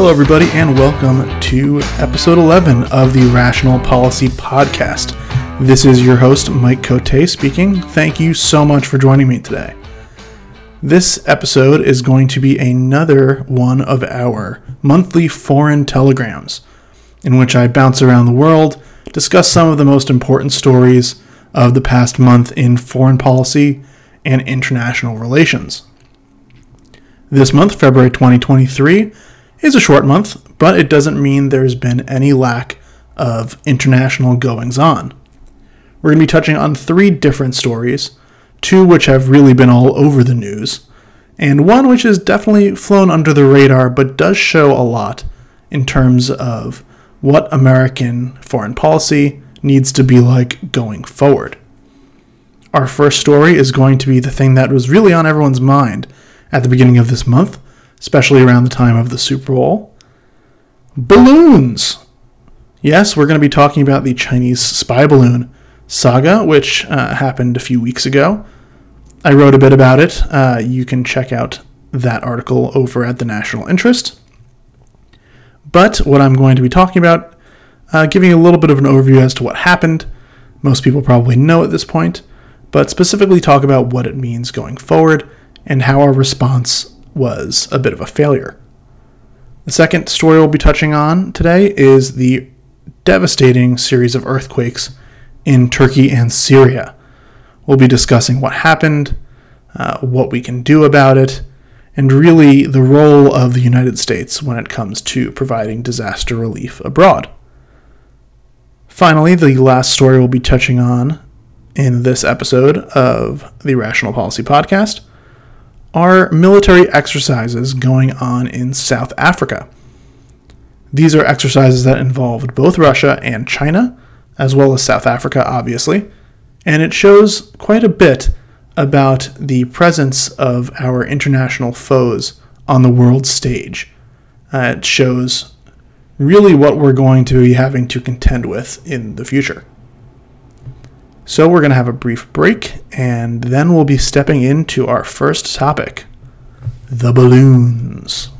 Hello, everybody, and welcome to episode 11 of the Rational Policy Podcast. This is your host, Mike Cote, speaking. Thank you so much for joining me today. This episode is going to be another one of our monthly foreign telegrams, in which I bounce around the world, discuss some of the most important stories of the past month in foreign policy and international relations. This month, February 2023, is a short month, but it doesn't mean there's been any lack of international goings on. We're going to be touching on three different stories, two which have really been all over the news, and one which has definitely flown under the radar but does show a lot in terms of what American foreign policy needs to be like going forward. Our first story is going to be the thing that was really on everyone's mind at the beginning of this month, especially around the time of the Super Bowl. Balloons! Yes, we're going to be talking about the Chinese spy balloon saga, which uh, happened a few weeks ago. I wrote a bit about it. Uh, you can check out that article over at the National Interest. But what I'm going to be talking about, uh, giving a little bit of an overview as to what happened. Most people probably know at this point, but specifically talk about what it means going forward and how our response was a bit of a failure. The second story we'll be touching on today is the devastating series of earthquakes in Turkey and Syria. We'll be discussing what happened, uh, what we can do about it, and really the role of the United States when it comes to providing disaster relief abroad. Finally, the last story we'll be touching on in this episode of the Rational Policy Podcast are military exercises going on in South Africa. These are exercises that involved both Russia and China, as well as South Africa, obviously, and it shows quite a bit about the presence of our international foes on the world stage. Uh, it shows really what we're going to be having to contend with in the future. So, we're going to have a brief break, and then we'll be stepping into our first topic the balloons.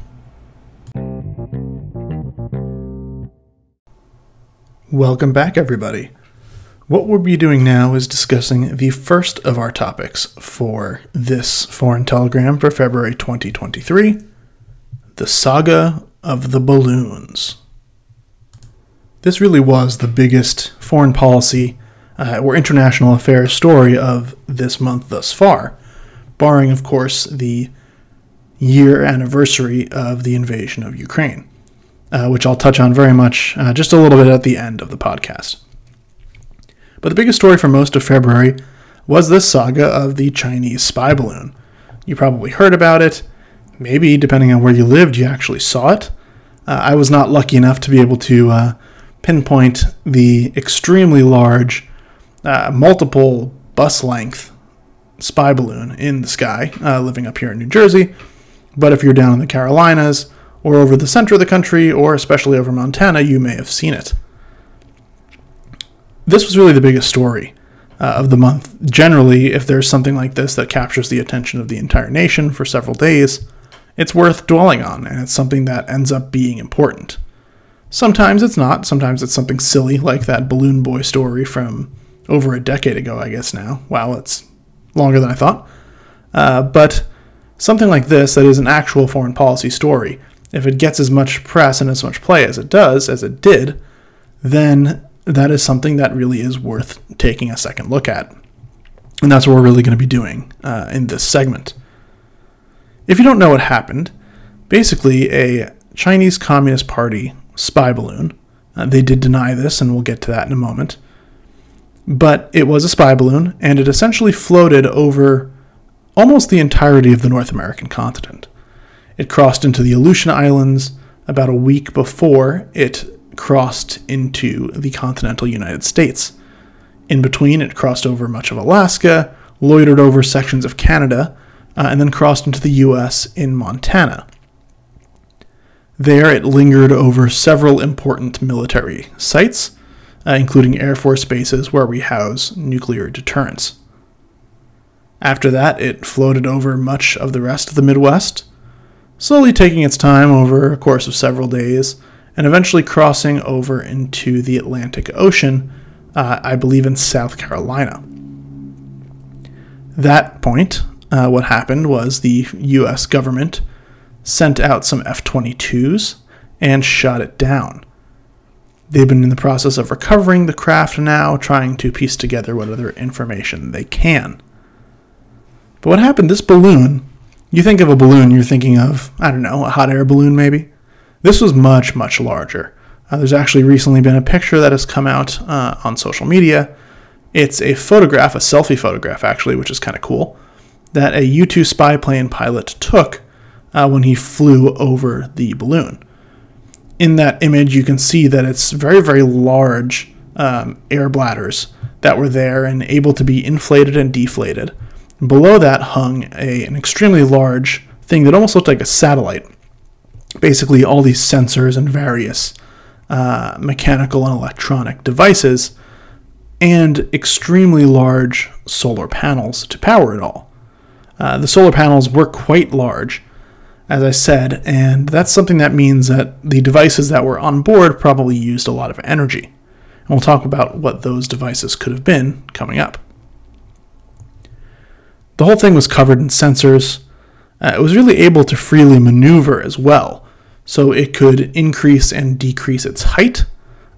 Welcome back, everybody. What we'll be doing now is discussing the first of our topics for this foreign telegram for February 2023 the saga of the balloons. This really was the biggest foreign policy uh, or international affairs story of this month thus far, barring, of course, the year anniversary of the invasion of Ukraine, uh, which I'll touch on very much uh, just a little bit at the end of the podcast. But the biggest story for most of February was this saga of the Chinese spy balloon. You probably heard about it. Maybe, depending on where you lived, you actually saw it. Uh, I was not lucky enough to be able to uh, pinpoint the extremely large uh, multiple bus length spy balloon in the sky, uh, living up here in New Jersey. But if you're down in the Carolinas or over the center of the country, or especially over Montana, you may have seen it. This was really the biggest story uh, of the month. Generally, if there's something like this that captures the attention of the entire nation for several days, it's worth dwelling on, and it's something that ends up being important. Sometimes it's not. Sometimes it's something silly, like that Balloon Boy story from over a decade ago, I guess now. Wow, it's longer than I thought. Uh, but something like this, that is an actual foreign policy story, if it gets as much press and as much play as it does, as it did, then that is something that really is worth taking a second look at. And that's what we're really going to be doing uh, in this segment. If you don't know what happened, basically a Chinese Communist Party spy balloon, uh, they did deny this, and we'll get to that in a moment but it was a spy balloon, and it essentially floated over almost the entirety of the North American continent. It crossed into the Aleutian Islands about a week before it crossed into the continental United States. In between, it crossed over much of Alaska, loitered over sections of Canada, uh, and then crossed into the US in Montana. There, it lingered over several important military sites, uh, including Air Force bases where we house nuclear deterrence. After that, it floated over much of the rest of the Midwest, slowly taking its time over a course of several days and eventually crossing over into the Atlantic Ocean, uh, I believe in South Carolina. That point, uh, what happened was the US government sent out some F 22s and shot it down. They've been in the process of recovering the craft now, trying to piece together what other information they can. But what happened, this balloon, you think of a balloon, you're thinking of, I don't know, a hot air balloon maybe? This was much, much larger. Uh, there's actually recently been a picture that has come out uh, on social media. It's a photograph, a selfie photograph actually, which is kind of cool, that a U 2 spy plane pilot took uh, when he flew over the balloon. In that image, you can see that it's very, very large um, air bladders that were there and able to be inflated and deflated. Below that hung a, an extremely large thing that almost looked like a satellite. Basically, all these sensors and various uh, mechanical and electronic devices, and extremely large solar panels to power it all. Uh, the solar panels were quite large, as I said, and that's something that means that the devices that were on board probably used a lot of energy. And we'll talk about what those devices could have been coming up. The whole thing was covered in sensors. Uh, it was really able to freely maneuver as well, so it could increase and decrease its height.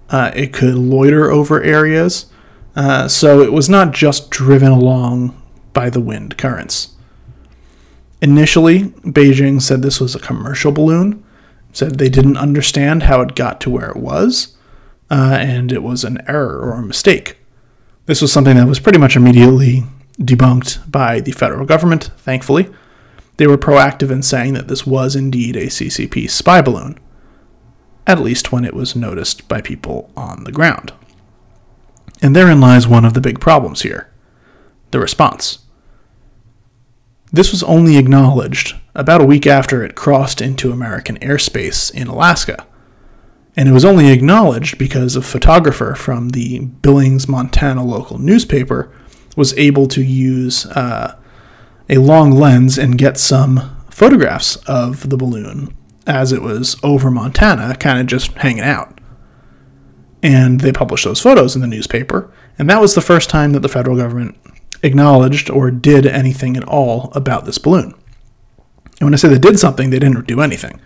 Uh, it could loiter over areas, uh, so it was not just driven along by the wind currents. Initially, Beijing said this was a commercial balloon, said they didn't understand how it got to where it was, uh, and it was an error or a mistake. This was something that was pretty much immediately debunked by the federal government, thankfully. They were proactive in saying that this was indeed a CCP spy balloon, at least when it was noticed by people on the ground. And therein lies one of the big problems here the response. This was only acknowledged about a week after it crossed into American airspace in Alaska. And it was only acknowledged because a photographer from the Billings, Montana local newspaper was able to use uh, a long lens and get some photographs of the balloon as it was over Montana, kind of just hanging out. And they published those photos in the newspaper, and that was the first time that the federal government acknowledged or did anything at all about this balloon. And when I say they did something, they didn't do anything.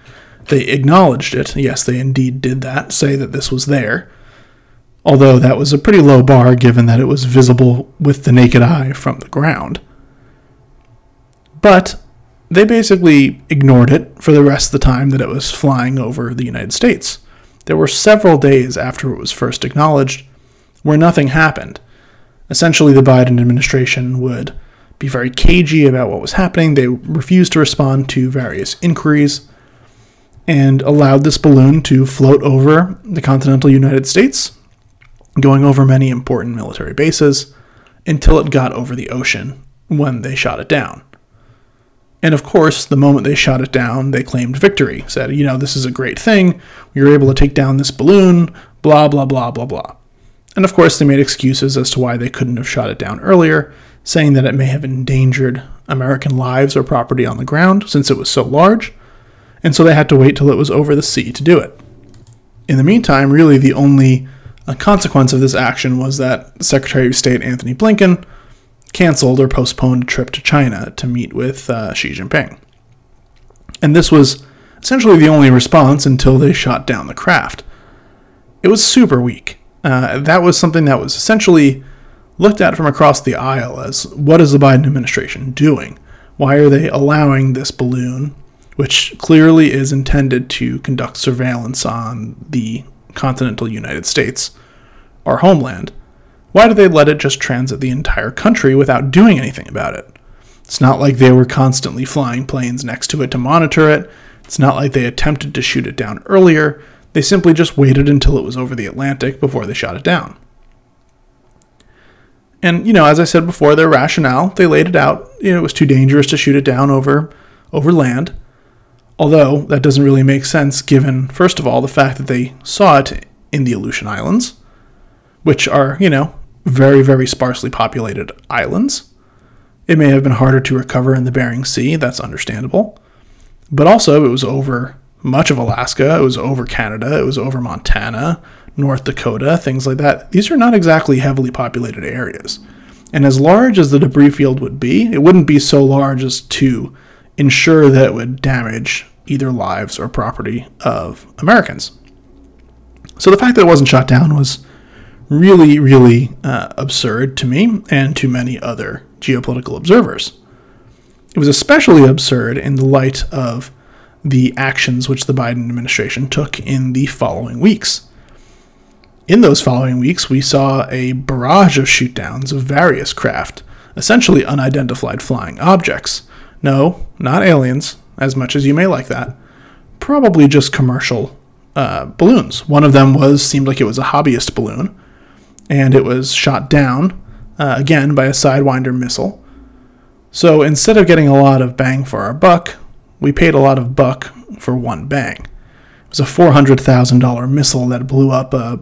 They acknowledged it. Yes, they indeed did that, say that this was there. Although that was a pretty low bar given that it was visible with the naked eye from the ground. But they basically ignored it for the rest of the time that it was flying over the United States. There were several days after it was first acknowledged where nothing happened essentially the Biden administration would be very cagey about what was happening. They refused to respond to various inquiries and allowed this balloon to float over the continental United States, going over many important military bases until it got over the ocean when they shot it down. And of course, the moment they shot it down, they claimed victory, said, you know, this is a great thing. We were able to take down this balloon, blah, blah, blah, blah, blah. And of course, they made excuses as to why they couldn't have shot it down earlier, saying that it may have endangered American lives or property on the ground since it was so large, and so they had to wait till it was over the sea to do it. In the meantime, really the only uh, consequence of this action was that Secretary of State Antony Blinken canceled or postponed a trip to China to meet with uh, Xi Jinping. And this was essentially the only response until they shot down the craft. It was super weak. Uh, that was something that was essentially looked at from across the aisle as what is the Biden administration doing? Why are they allowing this balloon, which clearly is intended to conduct surveillance on the continental United States, our homeland? Why do they let it just transit the entire country without doing anything about it? It's not like they were constantly flying planes next to it to monitor it. It's not like they attempted to shoot it down earlier. They simply just waited until it was over the Atlantic before they shot it down. And, you know, as I said before, their rationale, they laid it out. You know, it was too dangerous to shoot it down over, over land. Although that doesn't really make sense given, first of all, the fact that they saw it in the Aleutian Islands, which are, you know, very, very sparsely populated islands. It may have been harder to recover in the Bering Sea, that's understandable. but also it was over much of Alaska, it was over Canada, it was over Montana, North Dakota, things like that. These are not exactly heavily populated areas. And as large as the debris field would be, it wouldn't be so large as to ensure that it would damage either lives or property of Americans. So the fact that it wasn't shot down was really, really uh, absurd to me and to many other geopolitical observers. It was especially absurd in the light of the actions which the Biden administration took in the following weeks. In those following weeks, we saw a barrage of shootdowns of various craft, essentially unidentified flying objects. No, not aliens, as much as you may like that. Probably just commercial uh, balloons. One of them was seemed like it was a hobbyist balloon, and it was shot down uh, again by a Sidewinder missile. So instead of getting a lot of bang for our buck, we paid a lot of buck for one bang. It was a $400,000 missile that blew up a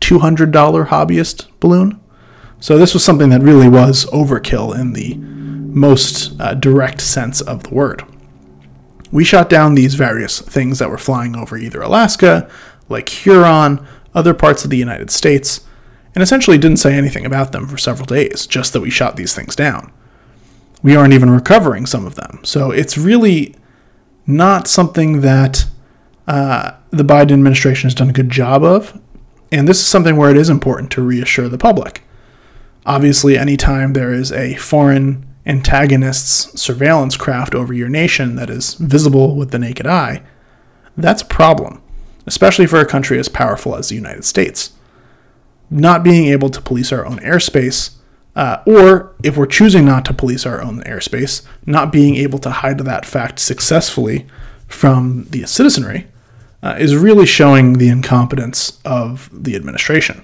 $200 hobbyist balloon. So this was something that really was overkill in the most uh, direct sense of the word. We shot down these various things that were flying over either Alaska, Lake Huron, other parts of the United States, and essentially didn't say anything about them for several days, just that we shot these things down. We aren't even recovering some of them. So it's really not something that uh, the Biden administration has done a good job of. And this is something where it is important to reassure the public. Obviously, anytime there is a foreign antagonist's surveillance craft over your nation that is visible with the naked eye, that's a problem, especially for a country as powerful as the United States not being able to police our own airspace, uh, or if we're choosing not to police our own airspace, not being able to hide that fact successfully from the citizenry, uh, is really showing the incompetence of the administration.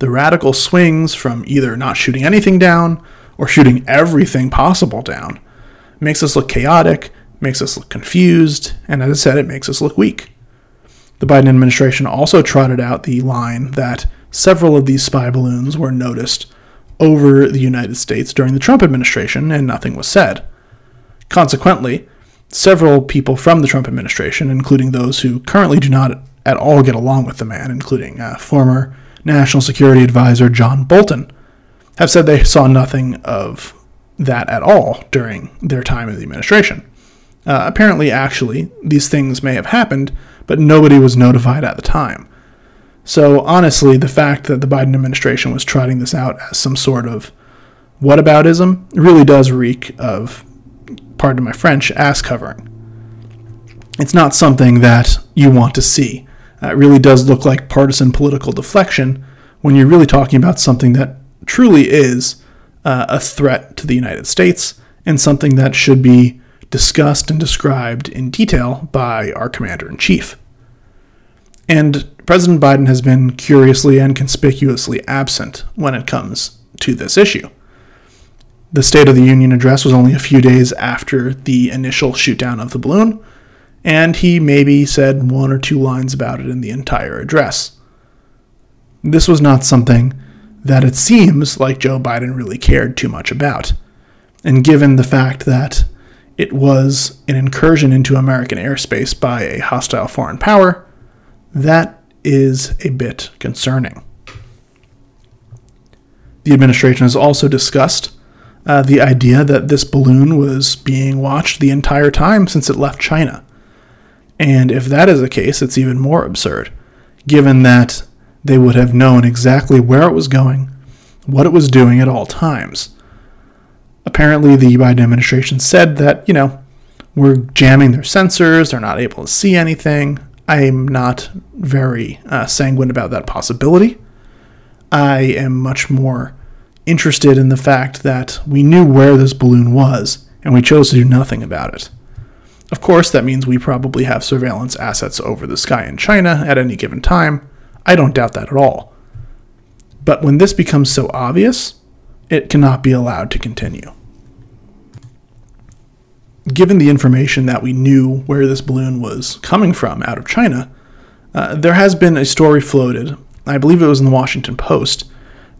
The radical swings from either not shooting anything down or shooting everything possible down makes us look chaotic, makes us look confused, and as I said, it makes us look weak. The Biden administration also trotted out the line that several of these spy balloons were noticed over the United States during the Trump administration, and nothing was said. Consequently, several people from the Trump administration, including those who currently do not at all get along with the man, including uh, former National Security Advisor John Bolton, have said they saw nothing of that at all during their time in the administration. Uh, apparently, actually, these things may have happened, but nobody was notified at the time. So honestly, the fact that the Biden administration was trotting this out as some sort of whataboutism really does reek of, pardon my French, ass covering. It's not something that you want to see. Uh, it really does look like partisan political deflection when you're really talking about something that truly is uh, a threat to the United States and something that should be discussed and described in detail by our commander in chief. And President Biden has been curiously and conspicuously absent when it comes to this issue. The State of the Union address was only a few days after the initial shootdown of the balloon, and he maybe said one or two lines about it in the entire address. This was not something that it seems like Joe Biden really cared too much about. And given the fact that it was an incursion into American airspace by a hostile foreign power, that is a bit concerning. The administration has also discussed uh, the idea that this balloon was being watched the entire time since it left China. And if that is the case, it's even more absurd, given that they would have known exactly where it was going, what it was doing at all times. Apparently, the Biden administration said that, you know, we're jamming their sensors, they're not able to see anything. I'm not very uh, sanguine about that possibility. I am much more interested in the fact that we knew where this balloon was and we chose to do nothing about it. Of course, that means we probably have surveillance assets over the sky in China at any given time. I don't doubt that at all. But when this becomes so obvious, it cannot be allowed to continue given the information that we knew where this balloon was coming from out of China, uh, there has been a story floated, I believe it was in the Washington Post,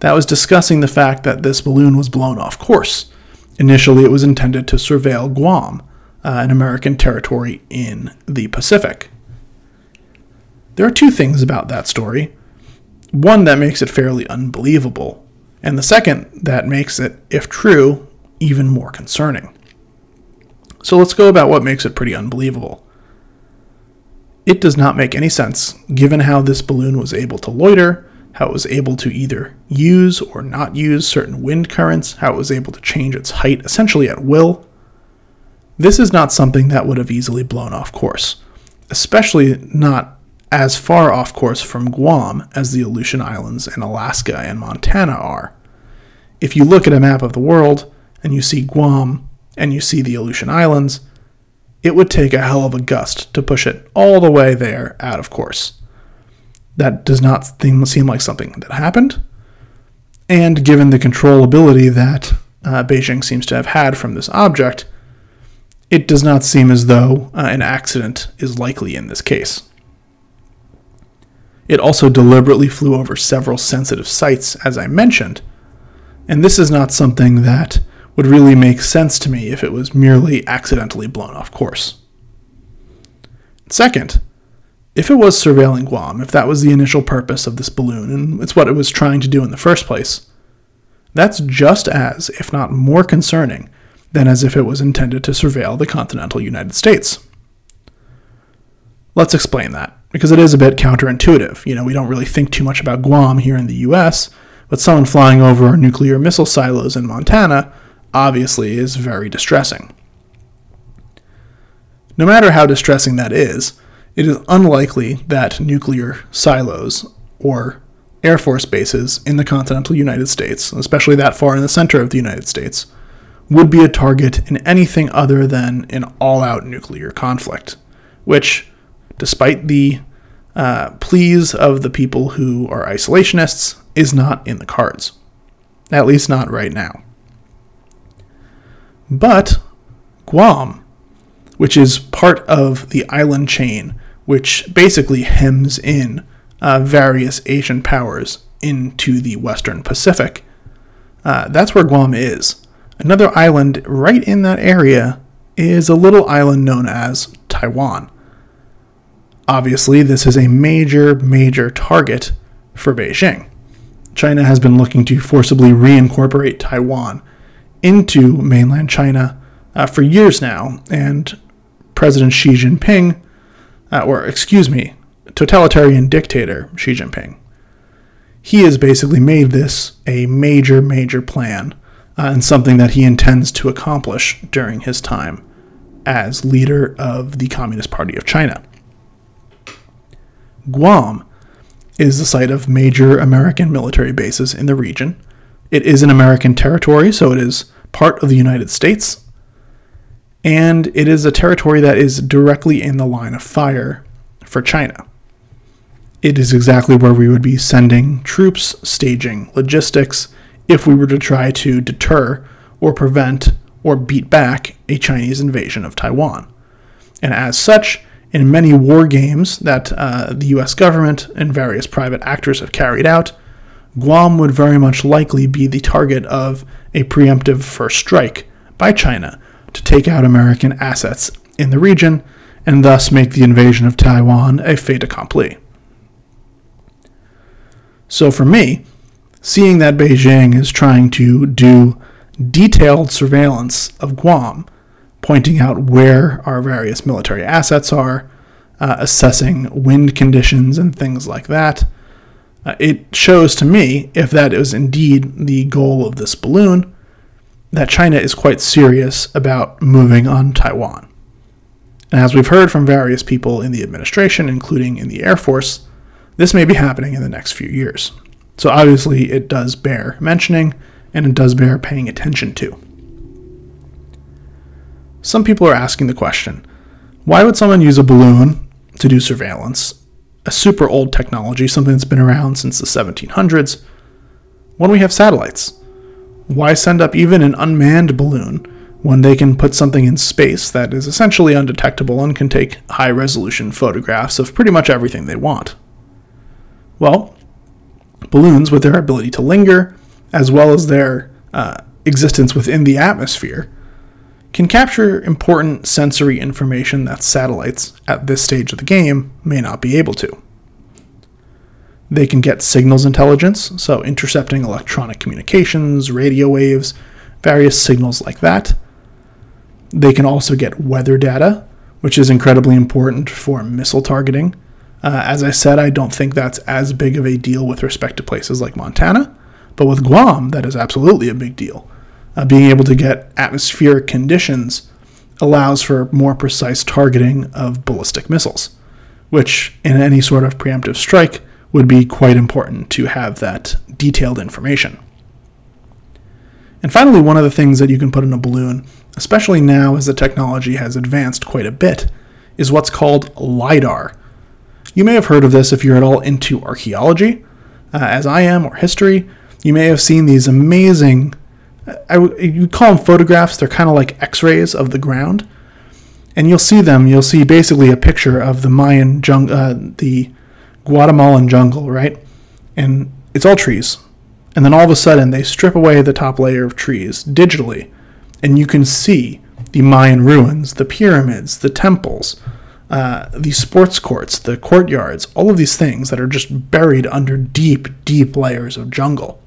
that was discussing the fact that this balloon was blown off course. Initially, it was intended to surveil Guam, uh, an American territory in the Pacific. There are two things about that story. One that makes it fairly unbelievable, and the second that makes it, if true, even more concerning. So let's go about what makes it pretty unbelievable. It does not make any sense, given how this balloon was able to loiter, how it was able to either use or not use certain wind currents, how it was able to change its height essentially at will. This is not something that would have easily blown off course, especially not as far off course from Guam as the Aleutian Islands and Alaska and Montana are. If you look at a map of the world and you see Guam and you see the Aleutian Islands, it would take a hell of a gust to push it all the way there out of course. That does not seem like something that happened. And given the controllability that uh, Beijing seems to have had from this object, it does not seem as though uh, an accident is likely in this case. It also deliberately flew over several sensitive sites, as I mentioned, and this is not something that would really make sense to me if it was merely accidentally blown off course. Second, if it was surveilling Guam, if that was the initial purpose of this balloon, and it's what it was trying to do in the first place, that's just as, if not more concerning, than as if it was intended to surveil the continental United States. Let's explain that, because it is a bit counterintuitive. You know, we don't really think too much about Guam here in the US, but someone flying over nuclear missile silos in Montana obviously is very distressing. No matter how distressing that is, it is unlikely that nuclear silos or Air Force bases in the continental United States, especially that far in the center of the United States, would be a target in anything other than an all out nuclear conflict, which, despite the uh, pleas of the people who are isolationists, is not in the cards. At least not right now. But Guam, which is part of the island chain, which basically hems in uh, various Asian powers into the Western Pacific, uh, that's where Guam is. Another island right in that area is a little island known as Taiwan. Obviously, this is a major, major target for Beijing. China has been looking to forcibly reincorporate Taiwan into mainland China uh, for years now, and President Xi Jinping, uh, or excuse me, totalitarian dictator Xi Jinping, he has basically made this a major, major plan uh, and something that he intends to accomplish during his time as leader of the Communist Party of China. Guam is the site of major American military bases in the region. It is an American territory, so it is part of the United States. And it is a territory that is directly in the line of fire for China. It is exactly where we would be sending troops, staging logistics, if we were to try to deter or prevent or beat back a Chinese invasion of Taiwan. And as such, in many war games that uh, the US government and various private actors have carried out, Guam would very much likely be the target of a preemptive first strike by China to take out American assets in the region and thus make the invasion of Taiwan a fait accompli. So for me, seeing that Beijing is trying to do detailed surveillance of Guam, pointing out where our various military assets are, uh, assessing wind conditions and things like that. Uh, it shows to me, if that is indeed the goal of this balloon, that China is quite serious about moving on Taiwan. And as we've heard from various people in the administration, including in the Air Force, this may be happening in the next few years. So obviously, it does bear mentioning and it does bear paying attention to. Some people are asking the question why would someone use a balloon to do surveillance, a super old technology, something that's been around since the 1700s, when we have satellites? Why send up even an unmanned balloon when they can put something in space that is essentially undetectable and can take high resolution photographs of pretty much everything they want? Well, balloons, with their ability to linger, as well as their uh, existence within the atmosphere, can capture important sensory information that satellites at this stage of the game may not be able to. They can get signals intelligence, so intercepting electronic communications, radio waves, various signals like that. They can also get weather data, which is incredibly important for missile targeting. Uh, as I said, I don't think that's as big of a deal with respect to places like Montana, but with Guam, that is absolutely a big deal. Uh, being able to get atmospheric conditions allows for more precise targeting of ballistic missiles, which, in any sort of preemptive strike, would be quite important to have that detailed information. And finally, one of the things that you can put in a balloon, especially now as the technology has advanced quite a bit, is what's called LIDAR. You may have heard of this if you're at all into archaeology, uh, as I am, or history. You may have seen these amazing, I you call them photographs, they're kind of like x rays of the ground. And you'll see them, you'll see basically a picture of the Mayan jungle, uh, the Guatemalan jungle, right? And it's all trees. And then all of a sudden, they strip away the top layer of trees digitally, and you can see the Mayan ruins, the pyramids, the temples, uh, the sports courts, the courtyards, all of these things that are just buried under deep, deep layers of jungle.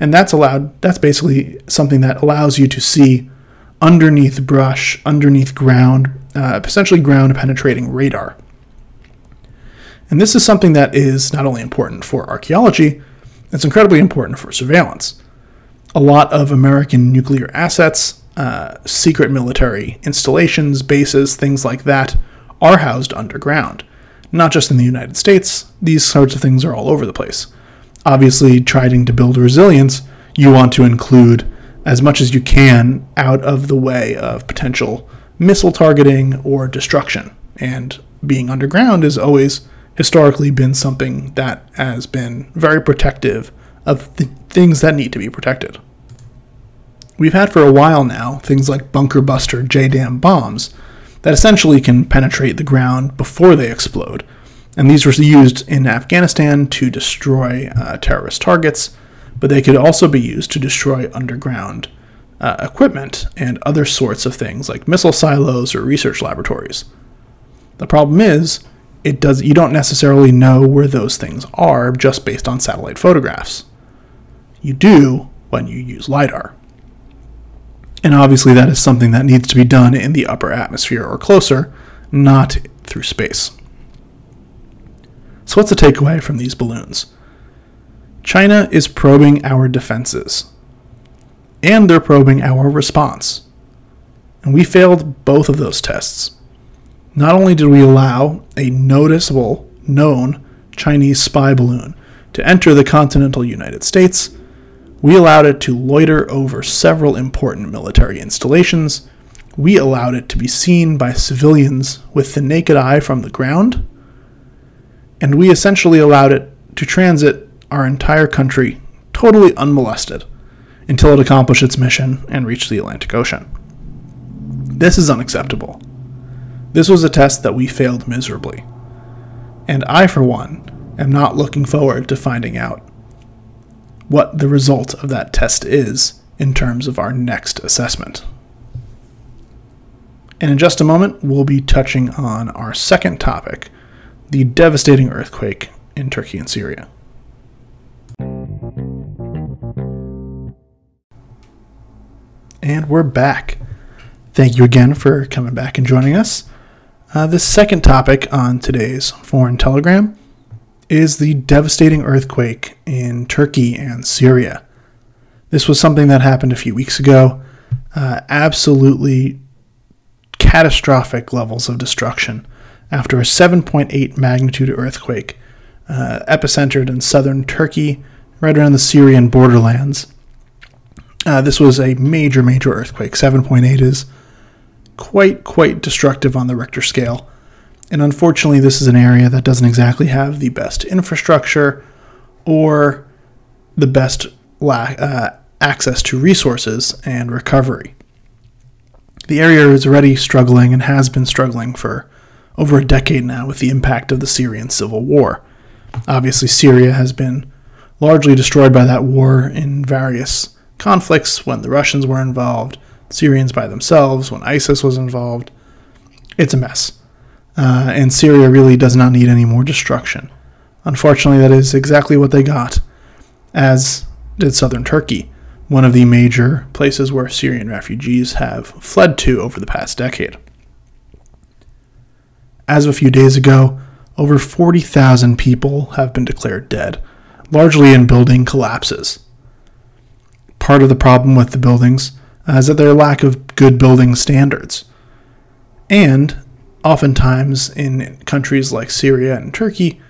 And that's allowed, that's basically something that allows you to see underneath brush, underneath ground, uh, essentially ground penetrating radar. And this is something that is not only important for archaeology, it's incredibly important for surveillance. A lot of American nuclear assets, uh, secret military installations, bases, things like that, are housed underground. Not just in the United States, these sorts of things are all over the place. Obviously, trying to build resilience, you want to include as much as you can out of the way of potential missile targeting or destruction. And being underground is always historically been something that has been very protective of the things that need to be protected. We've had for a while now things like bunker buster JDAM bombs that essentially can penetrate the ground before they explode. And these were used in Afghanistan to destroy uh, terrorist targets, but they could also be used to destroy underground uh, equipment and other sorts of things like missile silos or research laboratories. The problem is, it does you don't necessarily know where those things are just based on satellite photographs. You do when you use lidar. And obviously that is something that needs to be done in the upper atmosphere or closer, not through space. So what's the takeaway from these balloons? China is probing our defenses. And they're probing our response. And we failed both of those tests. Not only did we allow a noticeable, known Chinese spy balloon to enter the continental United States, we allowed it to loiter over several important military installations. We allowed it to be seen by civilians with the naked eye from the ground. And we essentially allowed it to transit our entire country totally unmolested until it accomplished its mission and reached the Atlantic Ocean. This is unacceptable. This was a test that we failed miserably. And I, for one, am not looking forward to finding out what the result of that test is in terms of our next assessment. And in just a moment, we'll be touching on our second topic the devastating earthquake in Turkey and Syria. And we're back. Thank you again for coming back and joining us. Uh, the second topic on today's Foreign Telegram is the devastating earthquake in Turkey and Syria. This was something that happened a few weeks ago. Uh, absolutely catastrophic levels of destruction after a 7.8 magnitude earthquake uh, epicentered in southern Turkey, right around the Syrian borderlands. Uh, this was a major, major earthquake. 7.8 is quite, quite destructive on the Richter scale. And unfortunately, this is an area that doesn't exactly have the best infrastructure or the best la- uh, access to resources and recovery. The area is already struggling and has been struggling for over a decade now with the impact of the Syrian civil war. Obviously, Syria has been largely destroyed by that war in various conflicts when the Russians were involved, Syrians by themselves, when ISIS was involved. It's a mess. Uh, and Syria really does not need any more destruction. Unfortunately, that is exactly what they got, as did southern Turkey, one of the major places where Syrian refugees have fled to over the past decade. As of a few days ago, over 40,000 people have been declared dead, largely in building collapses. Part of the problem with the buildings is that their lack of good building standards. And oftentimes in countries like Syria and Turkey,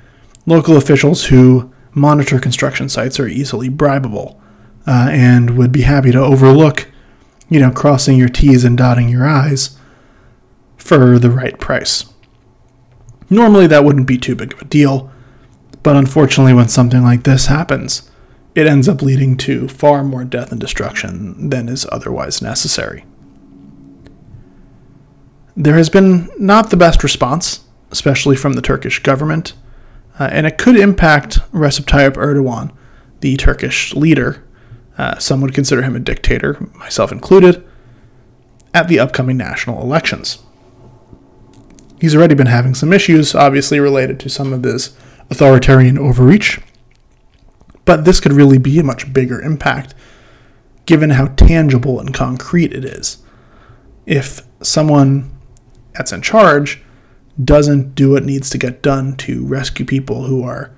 local officials who monitor construction sites are easily bribable uh, and would be happy to overlook, you know, crossing your T's and dotting your I's for the right price. Normally, that wouldn't be too big of a deal, but unfortunately, when something like this happens, it ends up leading to far more death and destruction than is otherwise necessary. There has been not the best response, especially from the Turkish government, uh, and it could impact Recep Tayyip Erdogan, the Turkish leader. Uh, some would consider him a dictator, myself included, at the upcoming national elections. He's already been having some issues, obviously related to some of his authoritarian overreach, but this could really be a much bigger impact given how tangible and concrete it is. If someone that's in charge doesn't do what needs to get done to rescue people who are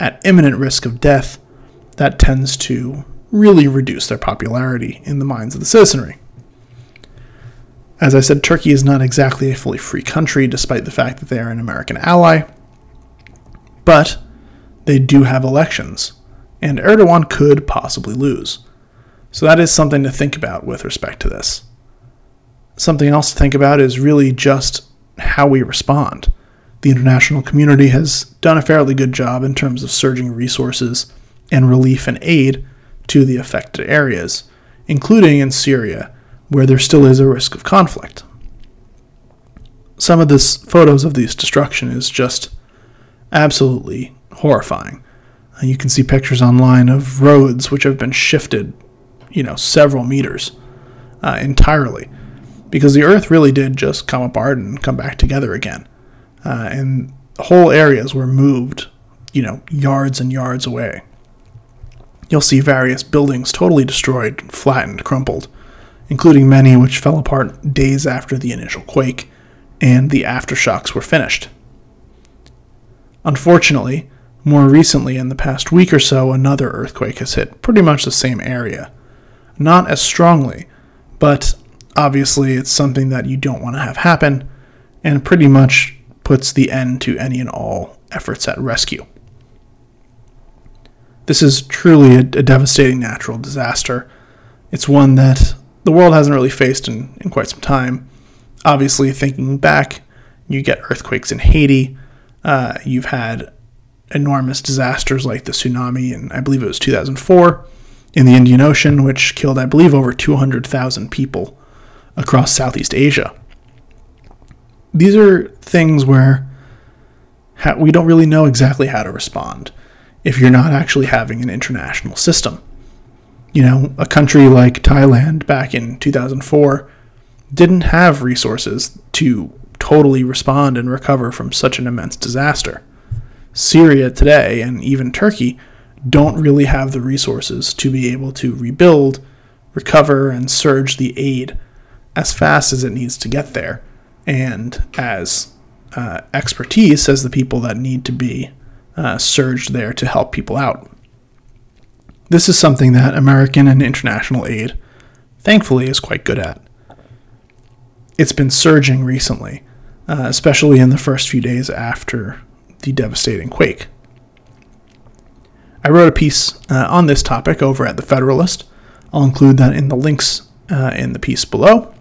at imminent risk of death, that tends to really reduce their popularity in the minds of the citizenry. As I said, Turkey is not exactly a fully free country, despite the fact that they are an American ally, but they do have elections, and Erdogan could possibly lose. So that is something to think about with respect to this. Something else to think about is really just how we respond. The international community has done a fairly good job in terms of surging resources and relief and aid to the affected areas, including in Syria, where there still is a risk of conflict. Some of this photos of this destruction is just absolutely horrifying. Uh, you can see pictures online of roads which have been shifted, you know, several meters uh, entirely because the Earth really did just come apart and come back together again. Uh, and whole areas were moved, you know, yards and yards away. You'll see various buildings totally destroyed, flattened, crumpled, including many which fell apart days after the initial quake and the aftershocks were finished. Unfortunately, more recently, in the past week or so, another earthquake has hit pretty much the same area. Not as strongly, but obviously it's something that you don't want to have happen, and pretty much puts the end to any and all efforts at rescue. This is truly a, a devastating natural disaster. It's one that the world hasn't really faced in, in quite some time. Obviously, thinking back, you get earthquakes in Haiti. Uh, you've had enormous disasters like the tsunami in, I believe it was 2004, in the Indian Ocean, which killed, I believe, over 200,000 people across Southeast Asia. These are things where we don't really know exactly how to respond if you're not actually having an international system. You know, a country like Thailand back in 2004 didn't have resources to totally respond and recover from such an immense disaster. Syria today and even Turkey don't really have the resources to be able to rebuild, recover, and surge the aid as fast as it needs to get there and as uh, expertise as the people that need to be uh, surged there to help people out. This is something that American and international aid, thankfully, is quite good at. It's been surging recently, uh, especially in the first few days after the devastating quake. I wrote a piece uh, on this topic over at The Federalist. I'll include that in the links uh, in the piece below.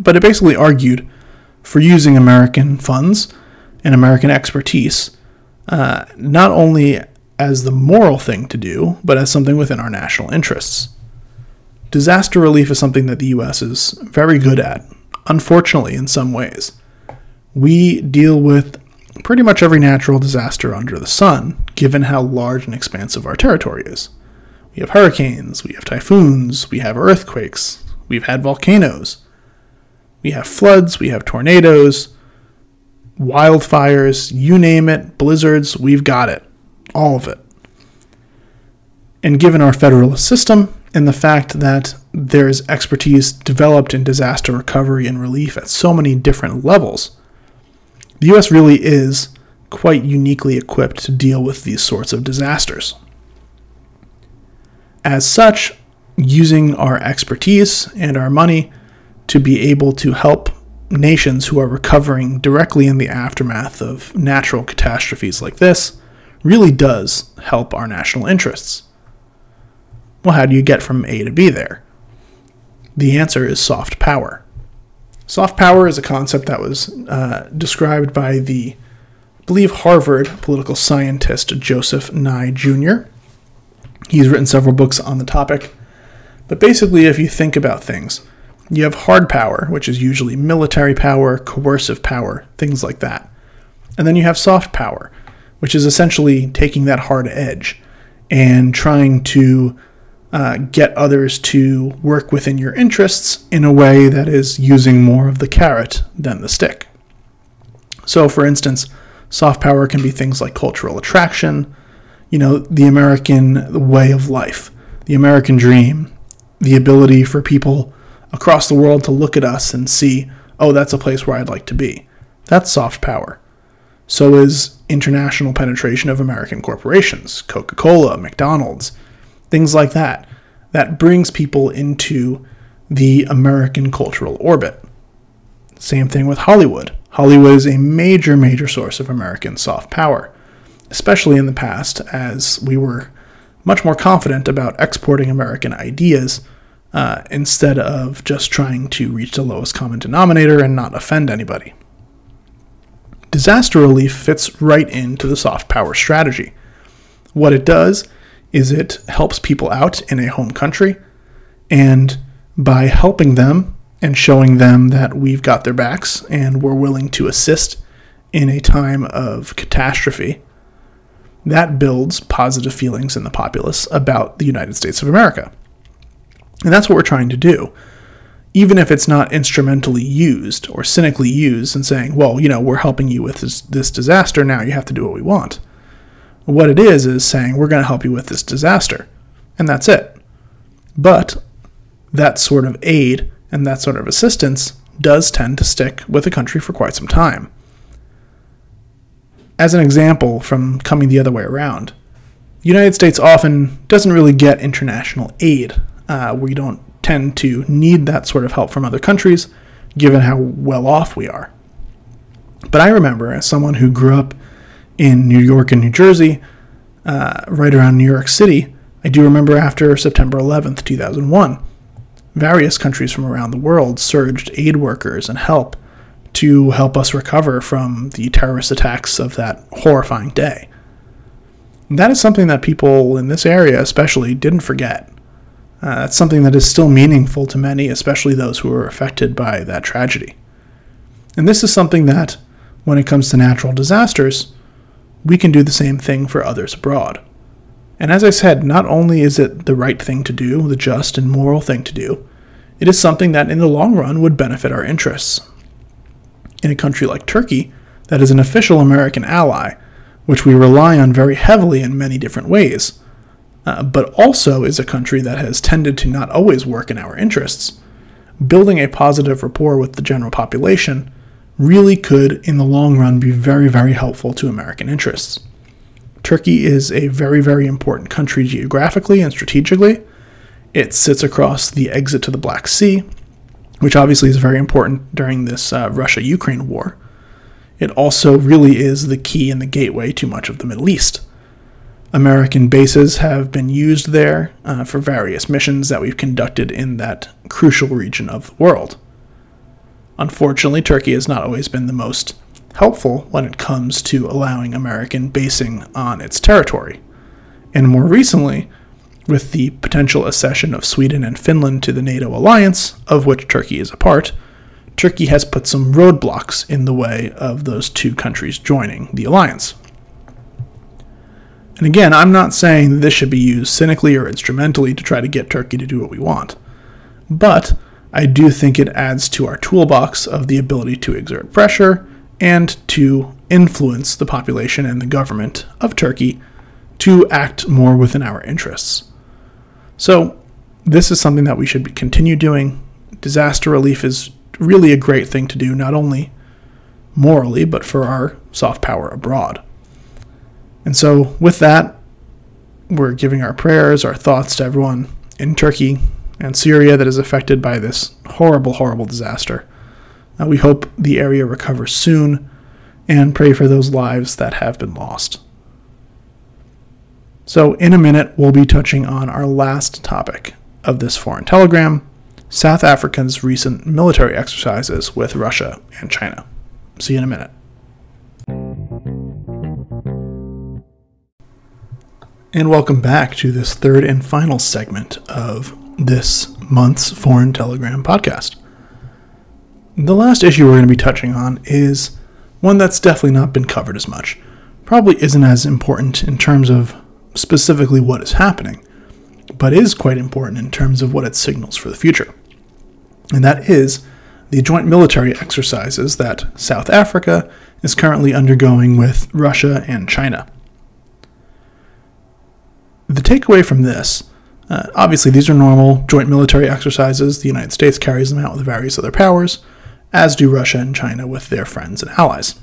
But it basically argued for using American funds and American expertise, uh, not only as the moral thing to do, but as something within our national interests. Disaster relief is something that the U.S. is very good at, unfortunately, in some ways. We deal with pretty much every natural disaster under the sun, given how large and expansive our territory is. We have hurricanes, we have typhoons, we have earthquakes, we've had volcanoes, we have floods, we have tornadoes, wildfires, you name it, blizzards, we've got it. All of it. And given our federalist system and the fact that there's expertise developed in disaster recovery and relief at so many different levels, the US really is quite uniquely equipped to deal with these sorts of disasters. As such, using our expertise and our money to be able to help nations who are recovering directly in the aftermath of natural catastrophes like this really does help our national interests. Well, how do you get from A to B there? The answer is soft power. Soft power is a concept that was uh, described by the, I believe, Harvard political scientist Joseph Nye Jr. He's written several books on the topic. But basically, if you think about things, you have hard power, which is usually military power, coercive power, things like that. And then you have soft power, which is essentially taking that hard edge and trying to uh, get others to work within your interests in a way that is using more of the carrot than the stick. So, for instance, soft power can be things like cultural attraction, you know, the American way of life, the American dream, the ability for people across the world to look at us and see, oh, that's a place where I'd like to be. That's soft power. So is international penetration of American corporations, Coca Cola, McDonald's, things like that. That brings people into the American cultural orbit. Same thing with Hollywood. Hollywood is a major, major source of American soft power, especially in the past, as we were much more confident about exporting American ideas uh, instead of just trying to reach the lowest common denominator and not offend anybody. Disaster relief fits right into the soft power strategy. What it does is it helps people out in a home country, and by helping them and showing them that we've got their backs and we're willing to assist in a time of catastrophe, that builds positive feelings in the populace about the United States of America. And that's what we're trying to do. Even if it's not instrumentally used or cynically used and saying, well, you know, we're helping you with this, this disaster, now you have to do what we want. What it is, is saying, we're going to help you with this disaster. And that's it. But that sort of aid and that sort of assistance does tend to stick with a country for quite some time. As an example from coming the other way around, the United States often doesn't really get international aid uh, we don't tend to need that sort of help from other countries, given how well off we are. But I remember, as someone who grew up in New York and New Jersey, uh, right around New York City, I do remember after September 11th, 2001, various countries from around the world surged aid workers and help to help us recover from the terrorist attacks of that horrifying day. And that is something that people in this area, especially, didn't forget. Uh, that's something that is still meaningful to many, especially those who were affected by that tragedy. And this is something that, when it comes to natural disasters, we can do the same thing for others abroad. And as I said, not only is it the right thing to do, the just and moral thing to do, it is something that in the long run would benefit our interests. In a country like Turkey, that is an official American ally, which we rely on very heavily in many different ways, uh, but also is a country that has tended to not always work in our interests. Building a positive rapport with the general population really could, in the long run, be very, very helpful to American interests. Turkey is a very, very important country geographically and strategically. It sits across the exit to the Black Sea, which obviously is very important during this uh, Russia Ukraine war. It also really is the key and the gateway to much of the Middle East. American bases have been used there uh, for various missions that we've conducted in that crucial region of the world. Unfortunately, Turkey has not always been the most helpful when it comes to allowing American basing on its territory. And more recently, with the potential accession of Sweden and Finland to the NATO alliance, of which Turkey is a part, Turkey has put some roadblocks in the way of those two countries joining the alliance. And again, I'm not saying this should be used cynically or instrumentally to try to get Turkey to do what we want. But I do think it adds to our toolbox of the ability to exert pressure and to influence the population and the government of Turkey to act more within our interests. So, this is something that we should continue doing. Disaster relief is really a great thing to do, not only morally, but for our soft power abroad. And so, with that, we're giving our prayers, our thoughts to everyone in Turkey and Syria that is affected by this horrible, horrible disaster. Uh, we hope the area recovers soon and pray for those lives that have been lost. So, in a minute, we'll be touching on our last topic of this foreign telegram South Africa's recent military exercises with Russia and China. See you in a minute. And welcome back to this third and final segment of this month's Foreign Telegram podcast. The last issue we're going to be touching on is one that's definitely not been covered as much. Probably isn't as important in terms of specifically what is happening, but is quite important in terms of what it signals for the future. And that is the joint military exercises that South Africa is currently undergoing with Russia and China. The takeaway from this uh, obviously, these are normal joint military exercises. The United States carries them out with various other powers, as do Russia and China with their friends and allies.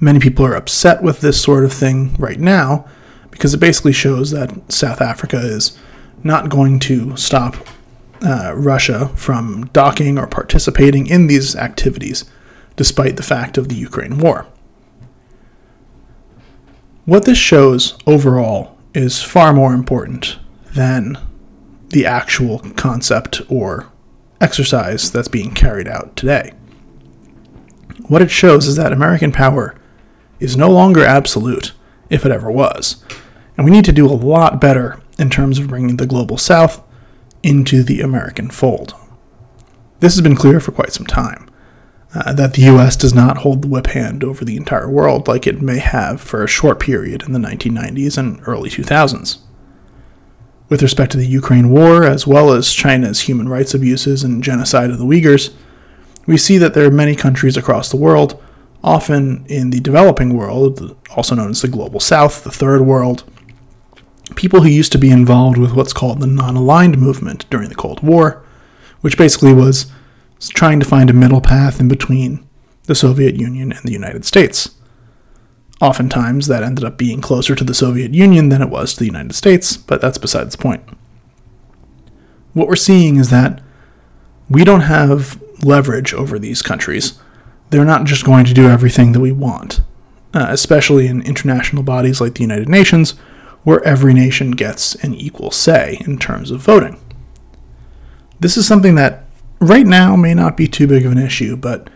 Many people are upset with this sort of thing right now because it basically shows that South Africa is not going to stop uh, Russia from docking or participating in these activities, despite the fact of the Ukraine war. What this shows overall is far more important than the actual concept or exercise that's being carried out today. What it shows is that American power is no longer absolute, if it ever was. And we need to do a lot better in terms of bringing the global south into the American fold. This has been clear for quite some time uh, that the US does not hold the whip hand over the entire world like it may have for a short period in the 1990s and early 2000s. With respect to the Ukraine war, as well as China's human rights abuses and genocide of the Uyghurs, we see that there are many countries across the world, often in the developing world, also known as the global south, the third world, people who used to be involved with what's called the non aligned movement during the Cold War, which basically was trying to find a middle path in between the Soviet Union and the United States. Oftentimes, that ended up being closer to the Soviet Union than it was to the United States, but that's besides the point. What we're seeing is that we don't have leverage over these countries. They're not just going to do everything that we want, uh, especially in international bodies like the United Nations, where every nation gets an equal say in terms of voting. This is something that right now may not be too big of an issue, but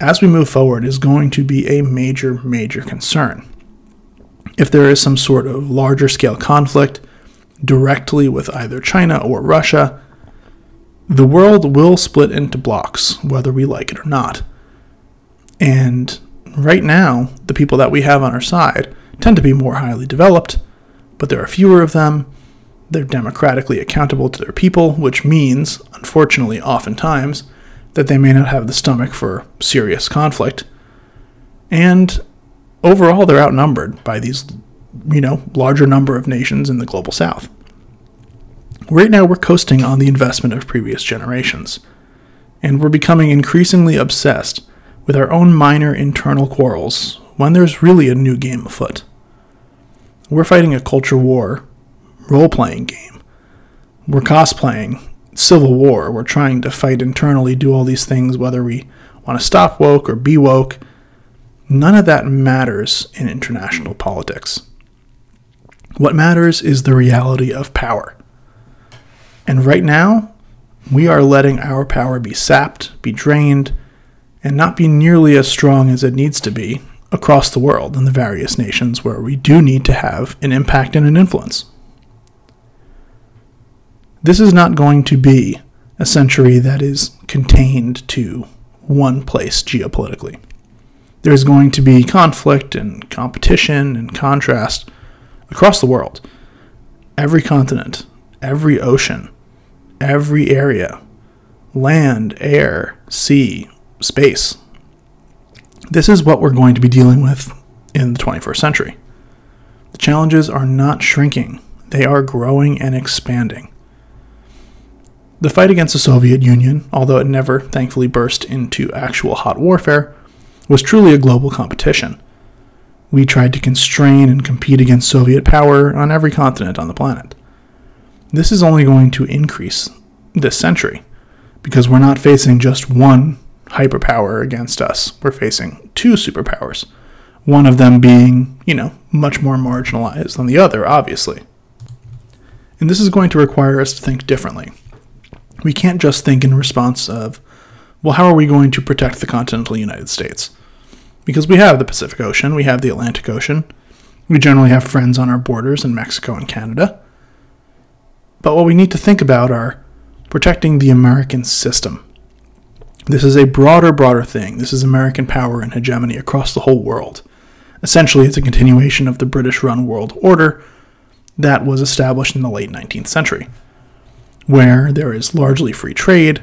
as we move forward is going to be a major, major concern. If there is some sort of larger scale conflict directly with either China or Russia, the world will split into blocks, whether we like it or not. And right now, the people that we have on our side tend to be more highly developed, but there are fewer of them, they're democratically accountable to their people, which means, unfortunately, oftentimes, that they may not have the stomach for serious conflict. And overall, they're outnumbered by these, you know, larger number of nations in the global south. Right now, we're coasting on the investment of previous generations, and we're becoming increasingly obsessed with our own minor internal quarrels when there's really a new game afoot. We're fighting a culture war role playing game. We're cosplaying Civil War. We're trying to fight internally, do all these things, whether we want to stop woke or be woke. None of that matters in international politics. What matters is the reality of power. And right now, we are letting our power be sapped, be drained, and not be nearly as strong as it needs to be across the world in the various nations where we do need to have an impact and an influence. This is not going to be a century that is contained to one place geopolitically. There's going to be conflict and competition and contrast across the world. Every continent, every ocean, every area land, air, sea, space. This is what we're going to be dealing with in the 21st century. The challenges are not shrinking, they are growing and expanding. The fight against the Soviet Union, although it never thankfully burst into actual hot warfare, was truly a global competition. We tried to constrain and compete against Soviet power on every continent on the planet. This is only going to increase this century because we're not facing just one hyperpower against us, we're facing two superpowers. One of them being, you know, much more marginalized than the other, obviously. And this is going to require us to think differently we can't just think in response of, well, how are we going to protect the continental United States? Because we have the Pacific Ocean, we have the Atlantic Ocean, we generally have friends on our borders in Mexico and Canada. But what we need to think about are protecting the American system. This is a broader, broader thing. This is American power and hegemony across the whole world. Essentially, it's a continuation of the British run world order that was established in the late 19th century where there is largely free trade.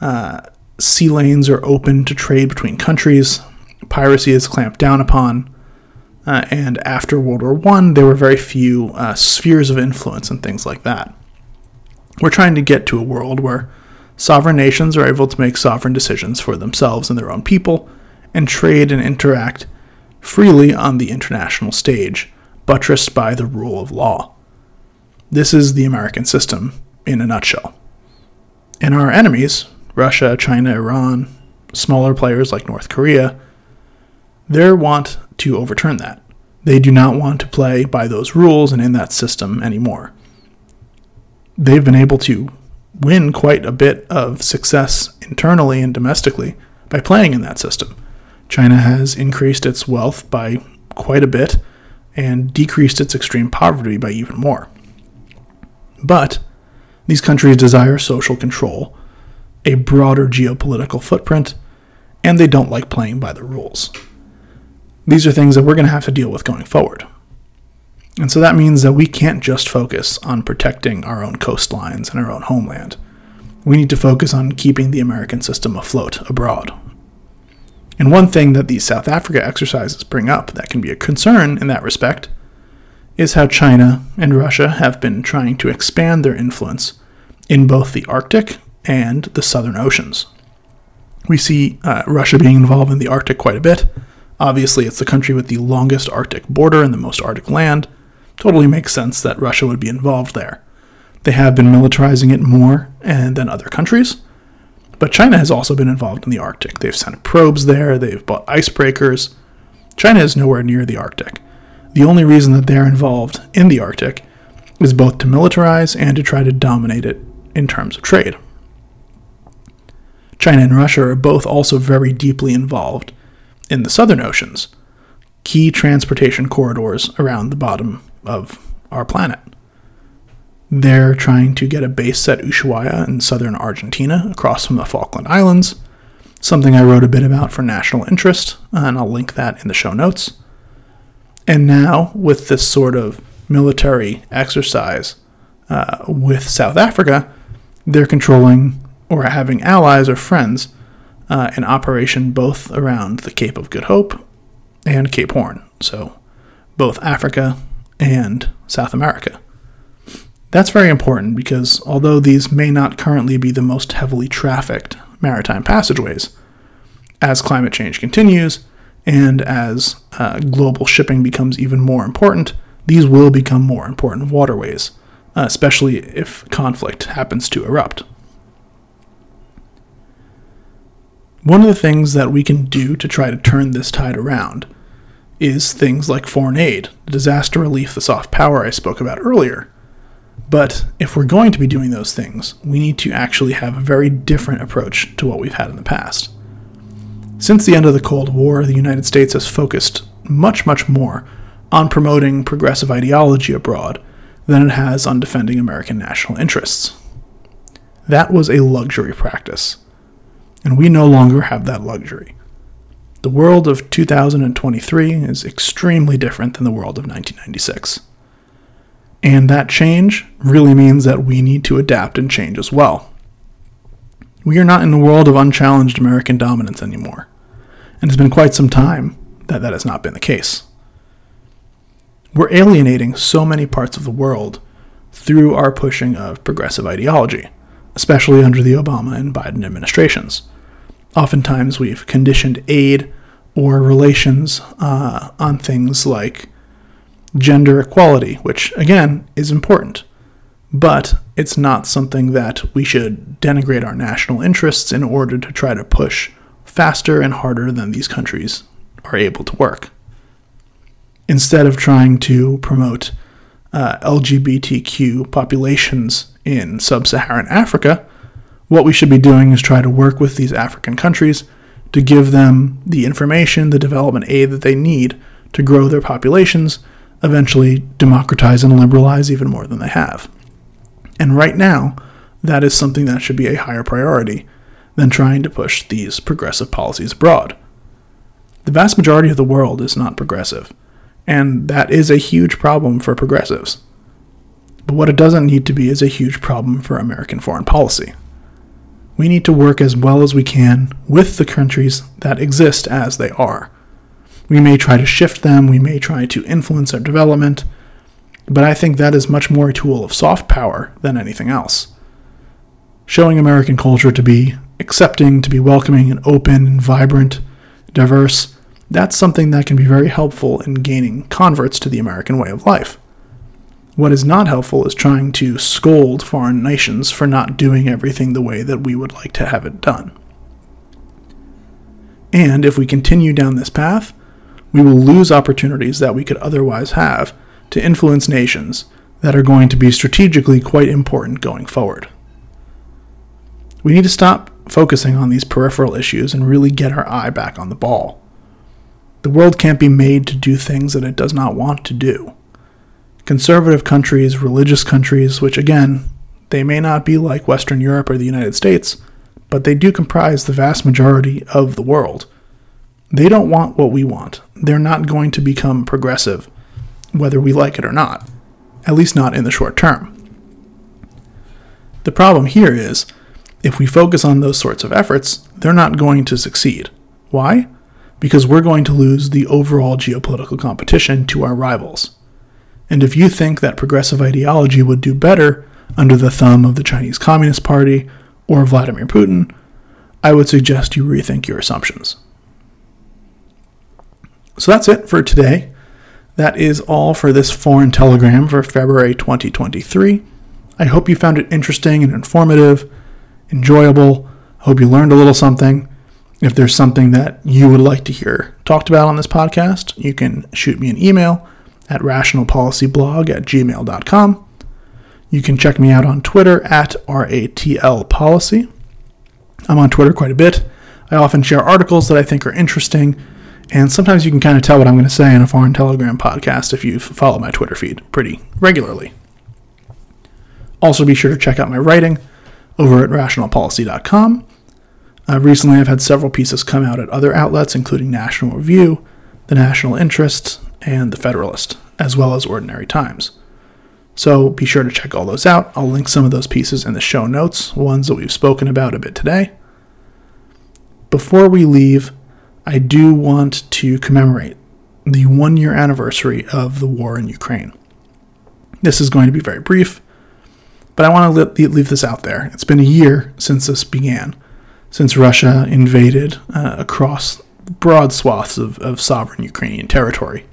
Uh, sea lanes are open to trade between countries. Piracy is clamped down upon. Uh, and after World War I, there were very few uh, spheres of influence and things like that. We're trying to get to a world where sovereign nations are able to make sovereign decisions for themselves and their own people, and trade and interact freely on the international stage, buttressed by the rule of law. This is the American system, in a nutshell. And our enemies, Russia, China, Iran, smaller players like North Korea, they want to overturn that. They do not want to play by those rules and in that system anymore. They've been able to win quite a bit of success internally and domestically by playing in that system. China has increased its wealth by quite a bit and decreased its extreme poverty by even more. But these countries desire social control, a broader geopolitical footprint, and they don't like playing by the rules. These are things that we're going to have to deal with going forward. And so that means that we can't just focus on protecting our own coastlines and our own homeland. We need to focus on keeping the American system afloat abroad. And one thing that these South Africa exercises bring up that can be a concern in that respect is how China and Russia have been trying to expand their influence in both the Arctic and the Southern Oceans. We see uh, Russia being involved in the Arctic quite a bit. Obviously, it's the country with the longest Arctic border and the most Arctic land. Totally makes sense that Russia would be involved there. They have been militarizing it more than other countries, but China has also been involved in the Arctic. They've sent probes there, they've bought icebreakers. China is nowhere near the Arctic. The only reason that they're involved in the Arctic is both to militarize and to try to dominate it in terms of trade. China and Russia are both also very deeply involved in the southern oceans, key transportation corridors around the bottom of our planet. They're trying to get a base at Ushuaia in southern Argentina across from the Falkland Islands, something I wrote a bit about for national interest, and I'll link that in the show notes. And now, with this sort of military exercise uh, with South Africa, they're controlling or having allies or friends uh, in operation both around the Cape of Good Hope and Cape Horn. So, both Africa and South America. That's very important because although these may not currently be the most heavily trafficked maritime passageways, as climate change continues, and as uh, global shipping becomes even more important, these will become more important waterways, uh, especially if conflict happens to erupt. One of the things that we can do to try to turn this tide around is things like foreign aid, disaster relief, the soft power I spoke about earlier. But if we're going to be doing those things, we need to actually have a very different approach to what we've had in the past. Since the end of the Cold War, the United States has focused much, much more on promoting progressive ideology abroad than it has on defending American national interests. That was a luxury practice, and we no longer have that luxury. The world of 2023 is extremely different than the world of 1996. And that change really means that we need to adapt and change as well. We are not in a world of unchallenged American dominance anymore, and it's been quite some time that that has not been the case. We're alienating so many parts of the world through our pushing of progressive ideology, especially under the Obama and Biden administrations. Oftentimes, we've conditioned aid or relations uh, on things like gender equality, which again is important, but it's not something that we should denigrate our national interests in order to try to push faster and harder than these countries are able to work. Instead of trying to promote uh, LGBTQ populations in sub Saharan Africa, what we should be doing is try to work with these African countries to give them the information, the development aid that they need to grow their populations, eventually democratize and liberalize even more than they have. And right now, that is something that should be a higher priority than trying to push these progressive policies abroad. The vast majority of the world is not progressive, and that is a huge problem for progressives. But what it doesn't need to be is a huge problem for American foreign policy we need to work as well as we can with the countries that exist as they are. We may try to shift them, we may try to influence their development, but I think that is much more a tool of soft power than anything else. Showing American culture to be accepting, to be welcoming and open and vibrant, diverse, that's something that can be very helpful in gaining converts to the American way of life. What is not helpful is trying to scold foreign nations for not doing everything the way that we would like to have it done. And if we continue down this path, we will lose opportunities that we could otherwise have to influence nations that are going to be strategically quite important going forward. We need to stop focusing on these peripheral issues and really get our eye back on the ball. The world can't be made to do things that it does not want to do conservative countries, religious countries, which again, they may not be like Western Europe or the United States, but they do comprise the vast majority of the world. They don't want what we want. They're not going to become progressive, whether we like it or not, at least not in the short term. The problem here is if we focus on those sorts of efforts, they're not going to succeed. Why? Because we're going to lose the overall geopolitical competition to our rivals. And if you think that progressive ideology would do better under the thumb of the Chinese Communist Party or Vladimir Putin, I would suggest you rethink your assumptions. So that's it for today. That is all for this foreign telegram for February 2023. I hope you found it interesting and informative, enjoyable. I hope you learned a little something. If there's something that you would like to hear talked about on this podcast, you can shoot me an email at rationalpolicyblog at gmail.com. You can check me out on Twitter at RATLPolicy. I'm on Twitter quite a bit. I often share articles that I think are interesting, and sometimes you can kind of tell what I'm going to say in a foreign telegram podcast if you follow my Twitter feed pretty regularly. Also, be sure to check out my writing over at rationalpolicy.com. Uh, recently, I've had several pieces come out at other outlets, including National Review, The National Interest, and The Federalist, as well as Ordinary Times. So be sure to check all those out. I'll link some of those pieces in the show notes, ones that we've spoken about a bit today. Before we leave, I do want to commemorate the one year anniversary of the war in Ukraine. This is going to be very brief, but I want to leave this out there. It's been a year since this began, since Russia invaded uh, across broad swaths of, of sovereign Ukrainian territory.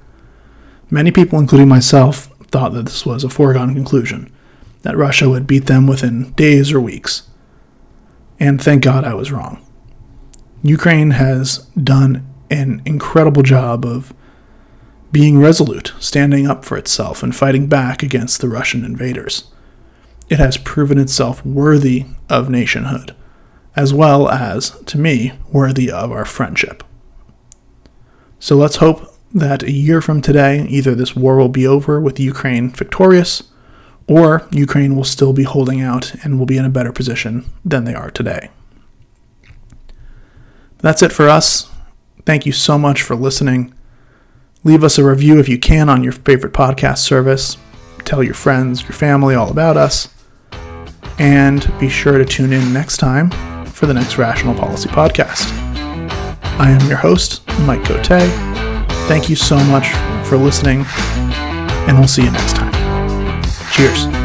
Many people, including myself, thought that this was a foregone conclusion, that Russia would beat them within days or weeks. And thank God I was wrong. Ukraine has done an incredible job of being resolute, standing up for itself, and fighting back against the Russian invaders. It has proven itself worthy of nationhood, as well as, to me, worthy of our friendship. So let's hope that a year from today, either this war will be over with Ukraine victorious, or Ukraine will still be holding out and will be in a better position than they are today. That's it for us. Thank you so much for listening. Leave us a review if you can on your favorite podcast service. tell your friends, your family all about us. And be sure to tune in next time for the next Rational Policy Podcast. I am your host, Mike Cote. Thank you so much for listening, and we'll see you next time. Cheers.